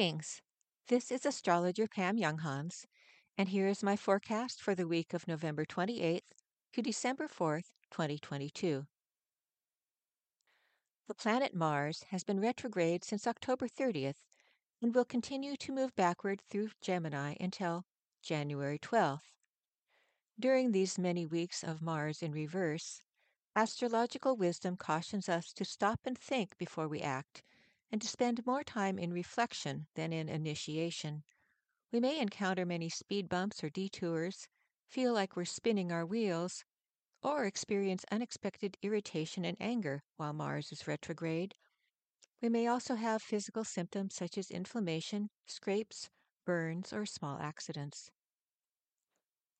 Greetings. This is astrologer Pam Younghans, and here is my forecast for the week of November 28th to December 4th, 2022. The planet Mars has been retrograde since October 30th and will continue to move backward through Gemini until January 12th. During these many weeks of Mars in reverse, astrological wisdom cautions us to stop and think before we act and to spend more time in reflection than in initiation. We may encounter many speed bumps or detours, feel like we're spinning our wheels, or experience unexpected irritation and anger while Mars is retrograde. We may also have physical symptoms such as inflammation, scrapes, burns, or small accidents.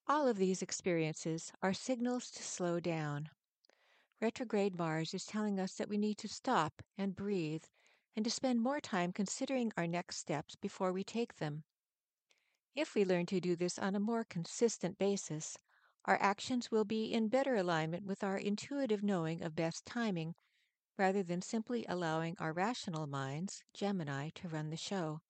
All of these experiences are signals to slow down. Retrograde Mars is telling us that we need to stop and breathe and to spend more time considering our next steps before we take them. If we learn to do this on a more consistent basis, our actions will be in better alignment with our intuitive knowing of best timing rather than simply allowing our rational minds, Gemini, to run the show.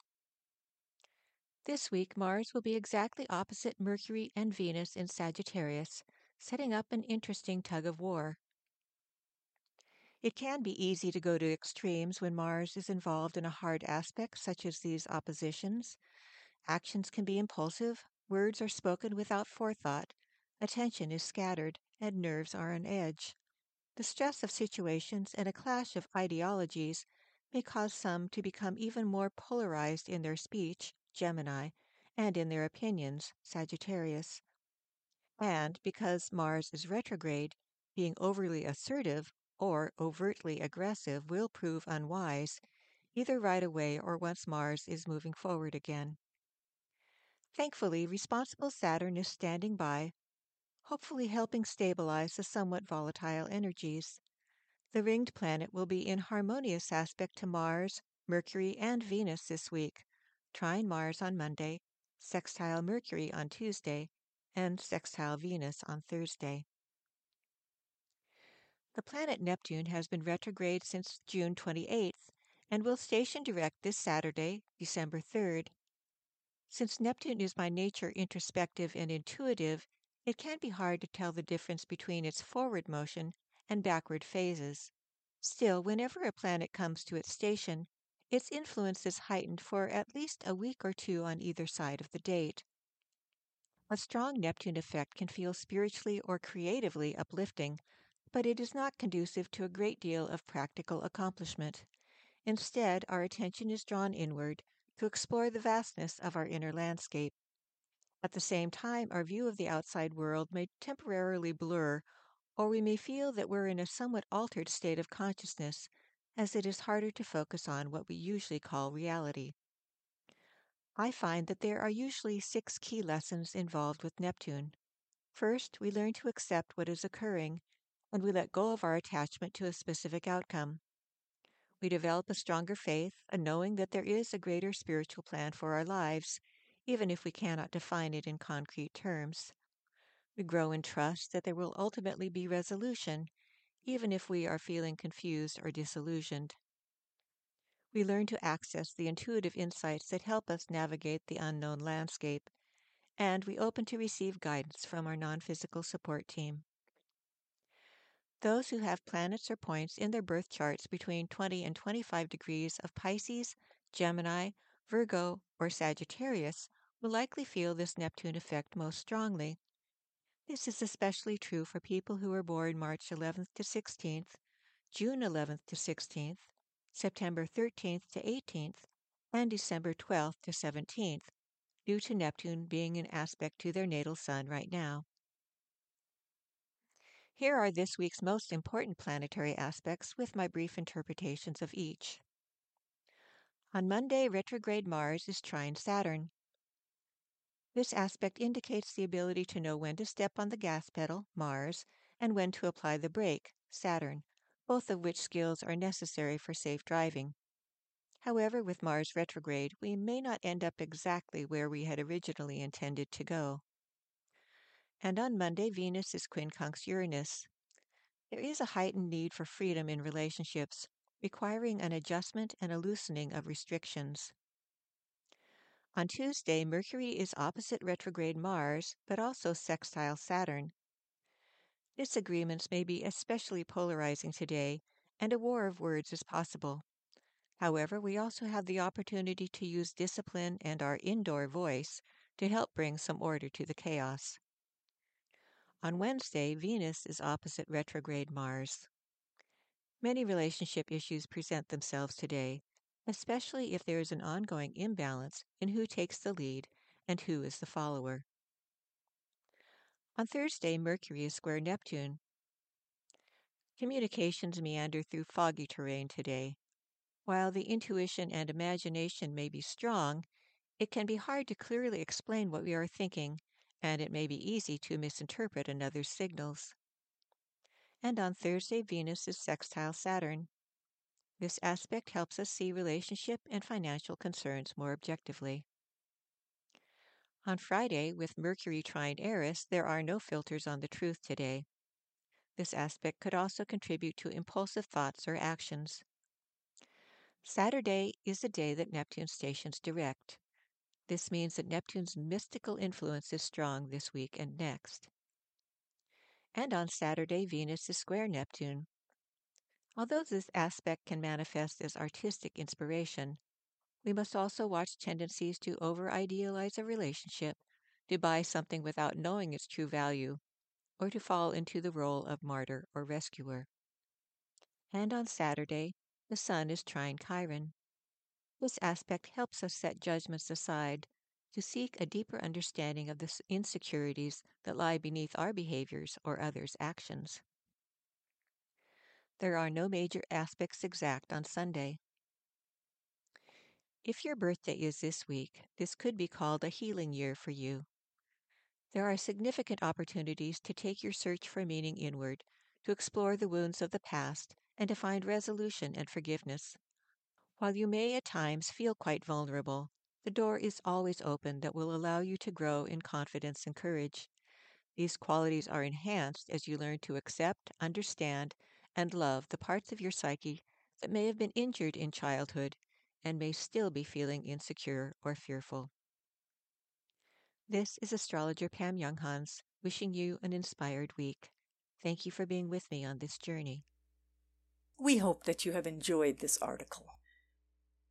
This week, Mars will be exactly opposite Mercury and Venus in Sagittarius, setting up an interesting tug of war. It can be easy to go to extremes when Mars is involved in a hard aspect, such as these oppositions. Actions can be impulsive, words are spoken without forethought, attention is scattered, and nerves are on edge. The stress of situations and a clash of ideologies may cause some to become even more polarized in their speech, Gemini, and in their opinions, Sagittarius. And because Mars is retrograde, being overly assertive or overtly aggressive will prove unwise, either right away or once Mars is moving forward again. Thankfully, responsible Saturn is standing by, hopefully helping stabilize the somewhat volatile energies. The ringed planet will be in harmonious aspect to Mars, Mercury, and Venus this week, trine Mars on Monday, sextile Mercury on Tuesday, and sextile Venus on Thursday. The planet Neptune has been retrograde since June 28th and will station direct this Saturday, December 3rd. Since Neptune is by nature introspective and intuitive, it can be hard to tell the difference between its forward motion and backward phases. Still, whenever a planet comes to its station, its influence is heightened for at least a week or two on either side of the date. A strong Neptune effect can feel spiritually or creatively uplifting, but it is not conducive to a great deal of practical accomplishment. Instead, our attention is drawn inward to explore the vastness of our inner landscape. At the same time, our view of the outside world may temporarily blur, or we may feel that we're in a somewhat altered state of consciousness, as it is harder to focus on what we usually call reality. I find that there are usually six key lessons involved with Neptune. First, we learn to accept what is occurring and we let go of our attachment to a specific outcome. We develop a stronger faith, a knowing that there is a greater spiritual plan for our lives, even if we cannot define it in concrete terms. We grow in trust that there will ultimately be resolution, even if we are feeling confused or disillusioned. We learn to access the intuitive insights that help us navigate the unknown landscape, and we open to receive guidance from our non physical support team. Those who have planets or points in their birth charts between 20 and 25 degrees of Pisces, Gemini, Virgo, or Sagittarius will likely feel this Neptune effect most strongly. This is especially true for people who were born March 11th to 16th, June 11th to 16th, September 13th to 18th, and December 12th to 17th, due to Neptune being in aspect to their natal sun right now. Here are this week's most important planetary aspects with my brief interpretations of each. On Monday, retrograde Mars is trine Saturn. This aspect indicates the ability to know when to step on the gas pedal, Mars, and when to apply the brake, Saturn, both of which skills are necessary for safe driving. However, with Mars retrograde, we may not end up exactly where we had originally intended to go and on Monday, Venus is quincunx Uranus. There is a heightened need for freedom in relationships, requiring an adjustment and a loosening of restrictions. On Tuesday, Mercury is opposite retrograde Mars, but also sextile Saturn. Disagreements may be especially polarizing today, and a war of words is possible. However, we also have the opportunity to use discipline and our indoor voice to help bring some order to the chaos. On Wednesday, Venus is opposite retrograde Mars. Many relationship issues present themselves today, especially if there is an ongoing imbalance in who takes the lead and who is the follower. On Thursday, Mercury is square Neptune. Communications meander through foggy terrain today. While the intuition and imagination may be strong, it can be hard to clearly explain what we are thinking, and it may be easy to misinterpret another's signals. And on Thursday, Venus is sextile Saturn. This aspect helps us see relationship and financial concerns more objectively. On Friday, with Mercury trine Eris, there are no filters on the truth today. This aspect could also contribute to impulsive thoughts or actions. Saturday is the day that Neptune stations direct. This means that Neptune's mystical influence is strong this week and next. And on Saturday, Venus is square Neptune. Although this aspect can manifest as artistic inspiration, we must also watch tendencies to over idealize a relationship, to buy something without knowing its true value, or to fall into the role of martyr or rescuer. And on Saturday, the Sun is trine Chiron. This aspect helps us set judgments aside to seek a deeper understanding of the insecurities that lie beneath our behaviors or others' actions. There are no major aspects exact on Sunday. If your birthday is this week, this could be called a healing year for you. There are significant opportunities to take your search for meaning inward, to explore the wounds of the past, and to find resolution and forgiveness. While you may at times feel quite vulnerable, the door is always open that will allow you to grow in confidence and courage. These qualities are enhanced as you learn to accept, understand, and love the parts of your psyche that may have been injured in childhood and may still be feeling insecure or fearful. This is astrologer Pam Younghans wishing you an inspired week. Thank you for being with me on this journey. We hope that you have enjoyed this article.